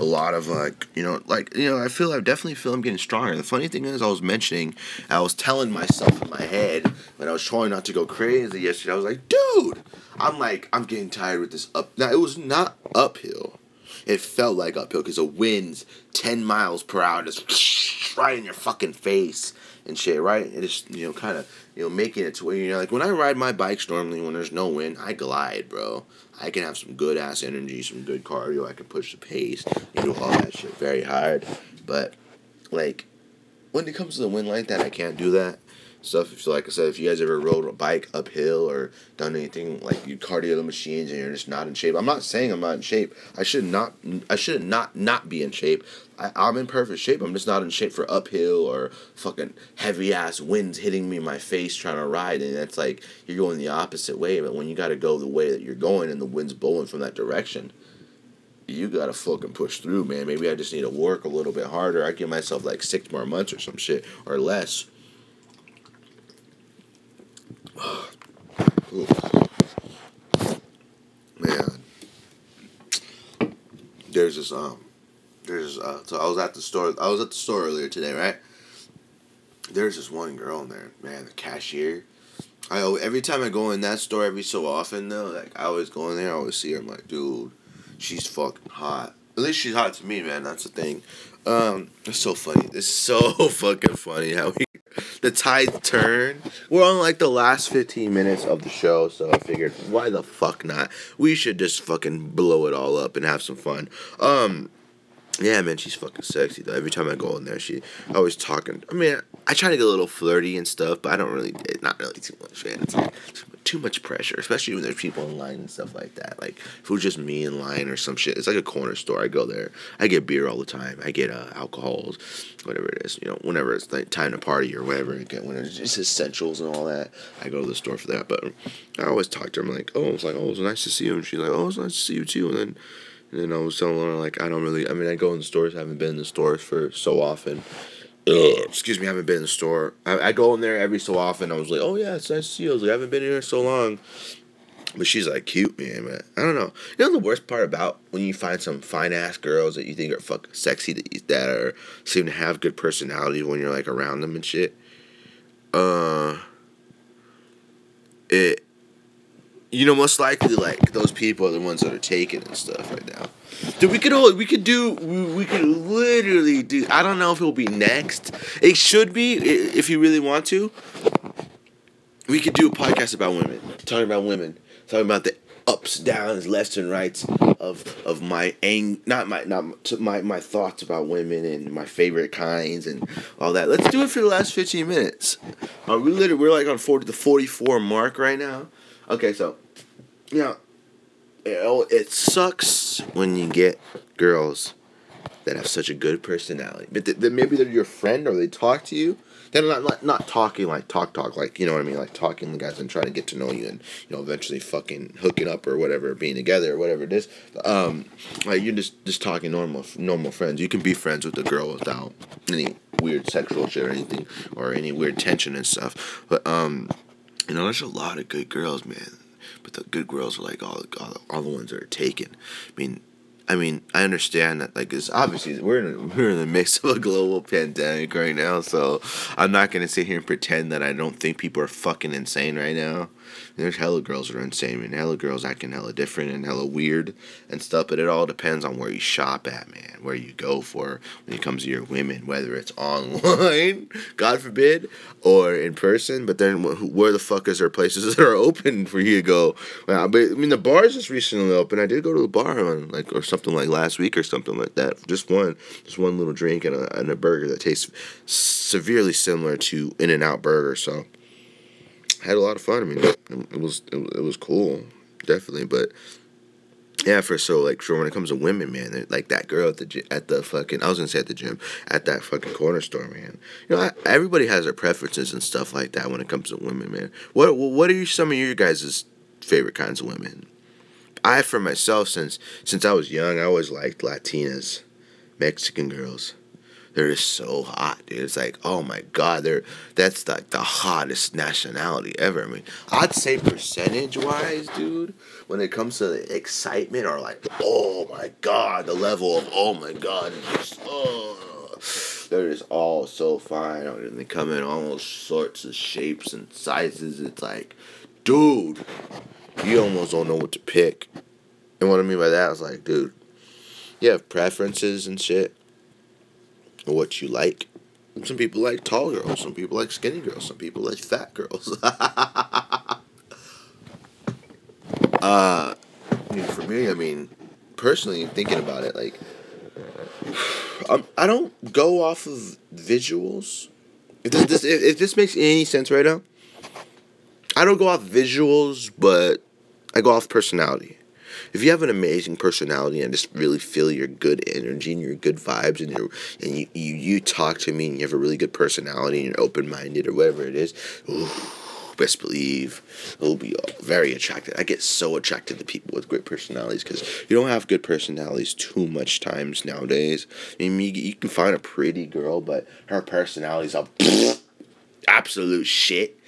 Speaker 1: a lot of like you know like you know I feel I definitely feel I'm getting stronger. The funny thing is I was mentioning I was telling myself in my head when I was trying not to go crazy yesterday. I was like, dude, I'm like I'm getting tired with this up. Now it was not uphill. It felt like uphill because the wind's ten miles per hour just right in your fucking face and shit. Right? It is you know kind of you know making it to where you know like when I ride my bikes normally when there's no wind I glide, bro. I can have some good ass energy, some good cardio. I can push the pace, you know, all that shit very hard. But like when it comes to the wind like that, I can't do that stuff. If like I said, if you guys ever rode a bike uphill or done anything like you cardio the machines and you're just not in shape, I'm not saying I'm not in shape. I should not. I should not not be in shape. I, I'm in perfect shape. I'm just not in shape for uphill or fucking heavy ass winds hitting me in my face trying to ride, and that's like you're going the opposite way. But when you got to go the way that you're going and the wind's blowing from that direction, you gotta fucking push through, man. Maybe I just need to work a little bit harder. I give myself like six more months or some shit or less Man, there's this um, there's uh, so I was at the store. I was at the store earlier today, right? There's this one girl in there, man, the cashier. I every time I go in that store, every so often though, like I always go in there, I always see her. I'm like, dude, she's fucking hot. At least she's hot to me, man. That's the thing. Um, it's so funny. It's so fucking funny how we the tide turn. We're on like the last 15 minutes of the show, so I figured, why the fuck not? We should just fucking blow it all up and have some fun. Um, yeah, man, she's fucking sexy though. Every time I go in there, she always talking. I mean, I try to get a little flirty and stuff, but I don't really, not really too much, man. It's like, too much pressure, especially when there's people in line and stuff like that. Like if it was just me in line or some shit, it's like a corner store. I go there, I get beer all the time. I get uh, alcohols, whatever it is. You know, whenever it's like time to party or whatever. When it's just essentials and all that, I go to the store for that. But I always talk to her. I'm like, oh, it's like, oh, it's nice to see you, and she's like, oh, it's nice to see you too. And then, and then I was telling her like, I don't really. I mean, I go in the stores. I haven't been in the stores for so often excuse me, I haven't been in the store. I, I go in there every so often. I was like, oh yeah, it's nice to see you. I was like, I haven't been in here so long. But she's like cute, man. Man, I don't know. You know the worst part about when you find some fine ass girls that you think are fucking sexy that, that are seem to have good personality when you're like around them and shit. Uh, it you know, most likely like those people are the ones that are taken and stuff right now. Dude, we could all we could do we, we could literally do. I don't know if it'll be next. It should be if you really want to. We could do a podcast about women, talking about women, talking about the ups, downs, lefts and rights of of my ang not my not my my thoughts about women and my favorite kinds and all that. Let's do it for the last fifteen minutes. Uh, we literally we're like on forty the forty four mark right now. Okay, so you know, it, it sucks when you get girls that have such a good personality, but th- th- maybe they're your friend or they talk to you they're not, not not talking like talk talk like you know what I mean like talking to guys and trying to get to know you and you know eventually fucking hooking up or whatever being together or whatever it is. Um, like you're just just talking normal normal friends. You can be friends with a girl without any weird sexual shit or anything or any weird tension and stuff. But um, you know there's a lot of good girls, man. But the good girls are like all all, all the ones that are taken. I mean, I mean, I understand that like it's obviously we're in we're in the mix of a global pandemic right now, so I'm not gonna sit here and pretend that I don't think people are fucking insane right now. There's hella girls that are insane, and hella girls acting hella different and hella weird and stuff. But it all depends on where you shop at, man. Where you go for when it comes to your women, whether it's online, God forbid, or in person. But then where the fuck is there places that are open for you to go? Well, but I mean the bars just recently opened. I did go to the bar on like or something like last week or something like that. Just one, just one little drink and a, and a burger that tastes severely similar to In-N-Out Burger. So had a lot of fun. I mean, it was it, was cool, definitely. But yeah, for so like sure when it comes to women, man, like that girl at the at the fucking I was gonna say at the gym at that fucking corner store, man. You know, I, everybody has their preferences and stuff like that when it comes to women, man. What what are you, some of your guys' favorite kinds of women? I for myself since since I was young, I always liked Latinas, Mexican girls they're just so hot, dude. It's like, oh my god, they're that's like the hottest nationality ever. I mean, I'd say percentage wise, dude, when it comes to the excitement or like, oh my god, the level of oh my god, just oh they're just all so fine and they come in all sorts of shapes and sizes. It's like, dude, you almost don't know what to pick. And what I mean by that is like, dude, you have preferences and shit what you like. Some people like tall girls. Some people like skinny girls. Some people like fat girls. uh, for me, I mean, personally, thinking about it, like, I'm, I don't go off of visuals. If this, if, if this makes any sense right now, I don't go off visuals, but I go off personality if you have an amazing personality and just really feel your good energy and your good vibes and you and you, you, you talk to me and you have a really good personality and you're open minded or whatever it is, ooh, best believe it'll be very attracted. I get so attracted to people with great personalities because you don't have good personalities too much times nowadays. I mean, you, you can find a pretty girl, but her personality's all absolute shit.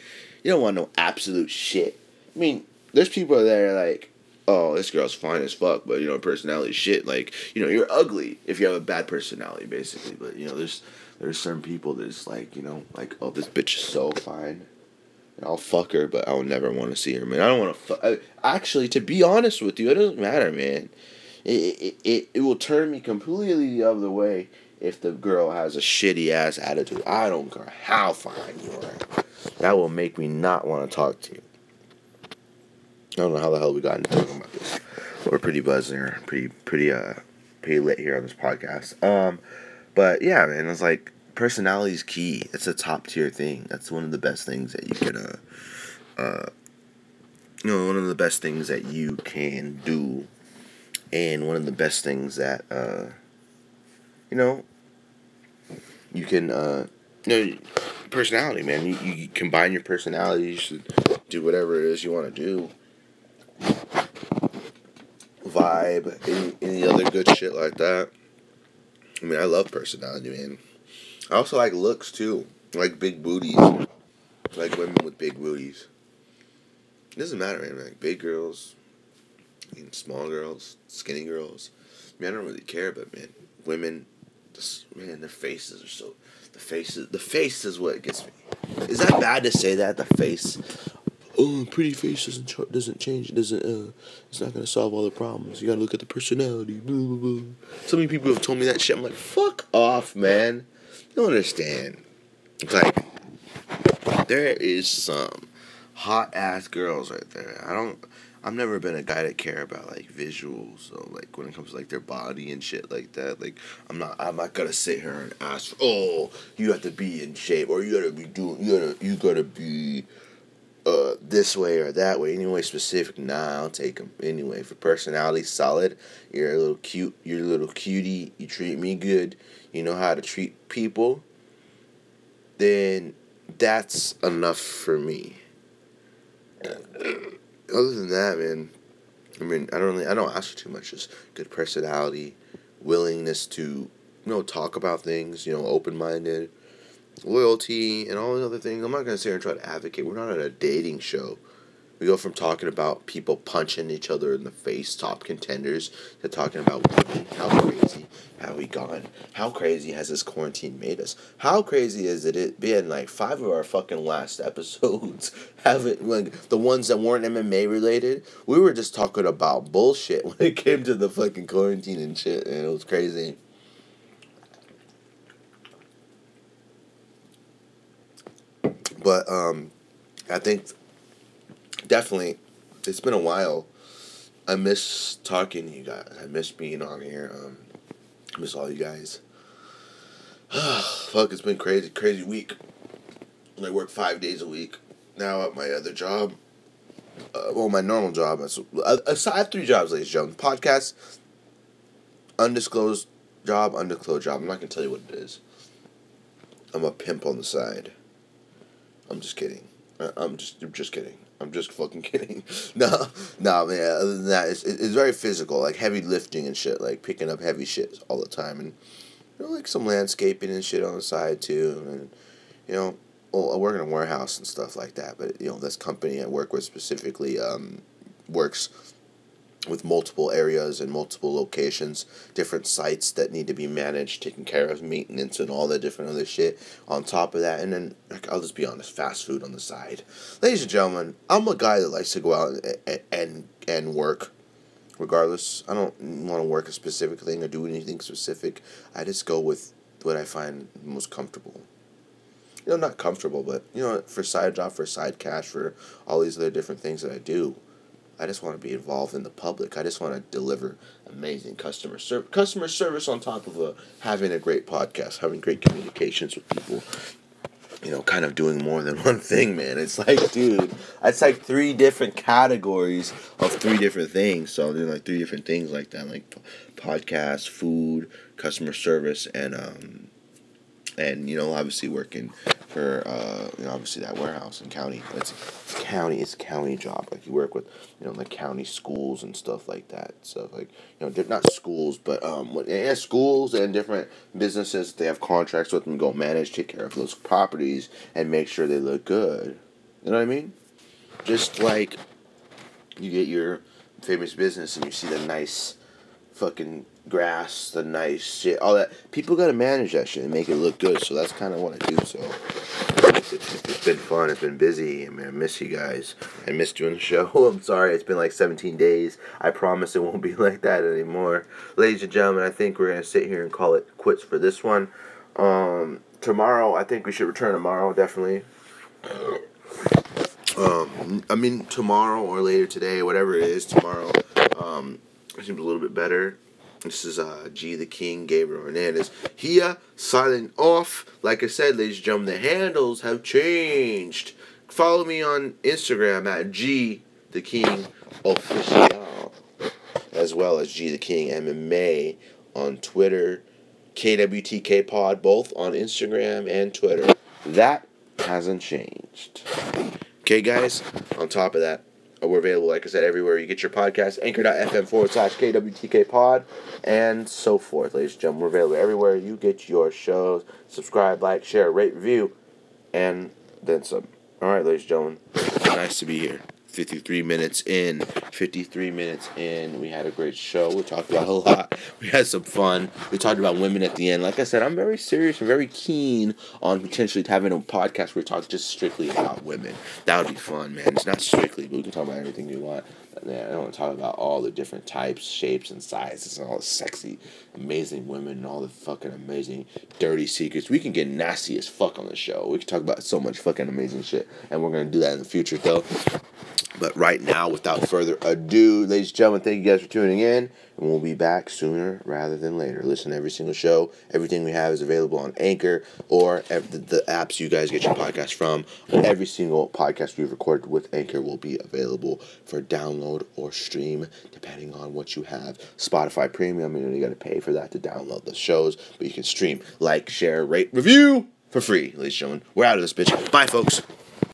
Speaker 1: You don't want no absolute shit. I mean, there's people that are like, oh, this girl's fine as fuck, but you know, personality shit. Like, you know, you're ugly if you have a bad personality, basically. But you know, there's there's certain people that's like, you know, like, oh, this bitch is so fine. And I'll fuck her, but I'll never want to see her, man. I don't want to fuck. Actually, to be honest with you, it doesn't matter, man. It, it, it, it will turn me completely the other way if the girl has a shitty ass attitude. I don't care how fine you are. That will make me not want to talk to you. I don't know how the hell we got into talking about this. We're pretty buzzing or pretty pretty uh pretty lit here on this podcast. Um, but yeah, man, it's like personality is key. It's a top tier thing. That's one of the best things that you can uh uh you know one of the best things that you can do, and one of the best things that uh you know you can uh you know personality man you, you combine your personalities to do whatever it is you want to do vibe, any, any other good shit like that. I mean, I love personality, man. I also like looks too, like big booties, like women with big booties. It doesn't matter, man. Like big girls, I small girls, skinny girls. I mean, I don't really care, but man, women, just, man, their faces are so. The faces, the face is what gets me. Is that bad to say that the face? Oh, pretty face doesn't ch- doesn't change. It doesn't. Uh, it's not gonna solve all the problems. You gotta look at the personality. Blah, blah, blah. So many people have told me that shit. I'm like, fuck off, man. You don't understand. It's like there is some hot ass girls right there. I don't. I've never been a guy to care about like visuals, so like when it comes to like their body and shit like that. Like I'm not I'm not gonna sit here and ask, oh, you have to be in shape or you gotta be doing you gotta you gotta be uh this way or that way anyway specific. Nah, I'll take them anyway. For personality, solid. You're a little cute. You're a little cutie. You treat me good. You know how to treat people. Then that's enough for me other than that, man, I mean, I don't really, I don't ask for too much. Just good personality, willingness to, you know, talk about things. You know, open minded, loyalty, and all the other things. I'm not gonna sit here and try to advocate. We're not at a dating show. We go from talking about people punching each other in the face, top contenders, to talking about. How crazy have we gone? How crazy has this quarantine made us? How crazy is it, it been like five of our fucking last episodes haven't like the ones that weren't MMA related? We were just talking about bullshit when it came to the fucking quarantine and shit, and it was crazy. But um, I think definitely, it's been a while. I miss talking to you guys. I miss being on here. Um, I miss all you guys. Fuck, it's been crazy, crazy week. I work five days a week now at my other job. Uh, well, my normal job. Uh, I have three jobs, ladies and gentlemen. Podcast, undisclosed job, undisclosed job. I'm not gonna tell you what it is. I'm a pimp on the side. I'm just kidding. I'm just, I'm just kidding. I'm just fucking kidding. no, no, man. Other than that, it's, it's very physical, like heavy lifting and shit, like picking up heavy shit all the time, and you know, like some landscaping and shit on the side too, and you know, well, I work in a warehouse and stuff like that. But you know, this company I work with specifically um, works with multiple areas and multiple locations, different sites that need to be managed, taken care of, maintenance, and all that different other shit on top of that. And then, I'll just be honest, fast food on the side. Ladies and gentlemen, I'm a guy that likes to go out and, and, and work. Regardless, I don't want to work a specific thing or do anything specific. I just go with what I find most comfortable. You know, not comfortable, but, you know, for side job, for side cash, for all these other different things that I do I just want to be involved in the public. I just want to deliver amazing customer service, customer service on top of a, having a great podcast, having great communications with people. You know, kind of doing more than one thing, man. It's like, dude, it's like three different categories of three different things. So there's like three different things like that, like podcast, food, customer service, and um, and you know, obviously working for uh, you know, obviously that warehouse in county. It's, it's county. It's a county job. Like you work with you know the county schools and stuff like that. So like you know they're not schools, but um yeah schools and different businesses. They have contracts with them. Go manage, take care of those properties, and make sure they look good. You know what I mean? Just like you get your famous business and you see the nice fucking grass, the nice shit, all that. People gotta manage that shit and make it look good. So that's kind of what I do. So it's, been fun. It's been busy. I mean, I miss you guys. I miss doing the show. I'm sorry. It's been like 17 days. I promise it won't be like that anymore. Ladies and gentlemen, I think we're gonna sit here and call it quits for this one. Um, tomorrow, I think we should return tomorrow. Definitely. Um, I mean tomorrow or later today, whatever it is, tomorrow. Um, seems a little bit better. This is uh, G the King, Gabriel Hernandez. Here, signing off. Like I said, ladies and gentlemen, the handles have changed. Follow me on Instagram at G the King Official, as well as G the King MMA on Twitter, KWTK Pod, both on Instagram and Twitter. That hasn't changed. Okay, guys, on top of that, Uh, we're available, like I said, everywhere you get your podcast, anchor.fm forward slash KWTK pod, and so forth, ladies and gentlemen. We're available everywhere you get your shows. Subscribe, like, share, rate, review, and then some. All right, ladies and gentlemen. Nice to be here. 53 minutes in. 53 minutes in. We had a great show. We talked about a lot. We had some fun. We talked about women at the end. Like I said, I'm very serious and very keen on potentially having a podcast where we talk just strictly about women. That would be fun, man. It's not strictly, but we can talk about everything you want. Yeah, I don't want to talk about all the different types, shapes, and sizes, and all the sexy, amazing women, and all the fucking amazing, dirty secrets. We can get nasty as fuck on the show. We can talk about so much fucking amazing shit, and we're gonna do that in the future, though. But right now, without further ado, ladies and gentlemen, thank you guys for tuning in. And we'll be back sooner rather than later. Listen every single show. Everything we have is available on Anchor or the, the apps you guys get your podcast from. Every single podcast we've recorded with Anchor will be available for download or stream, depending on what you have. Spotify Premium, you know, you got to pay for that to download the shows, but you can stream, like, share, rate, review for free, ladies and gentlemen. We're out of this bitch. Bye, folks.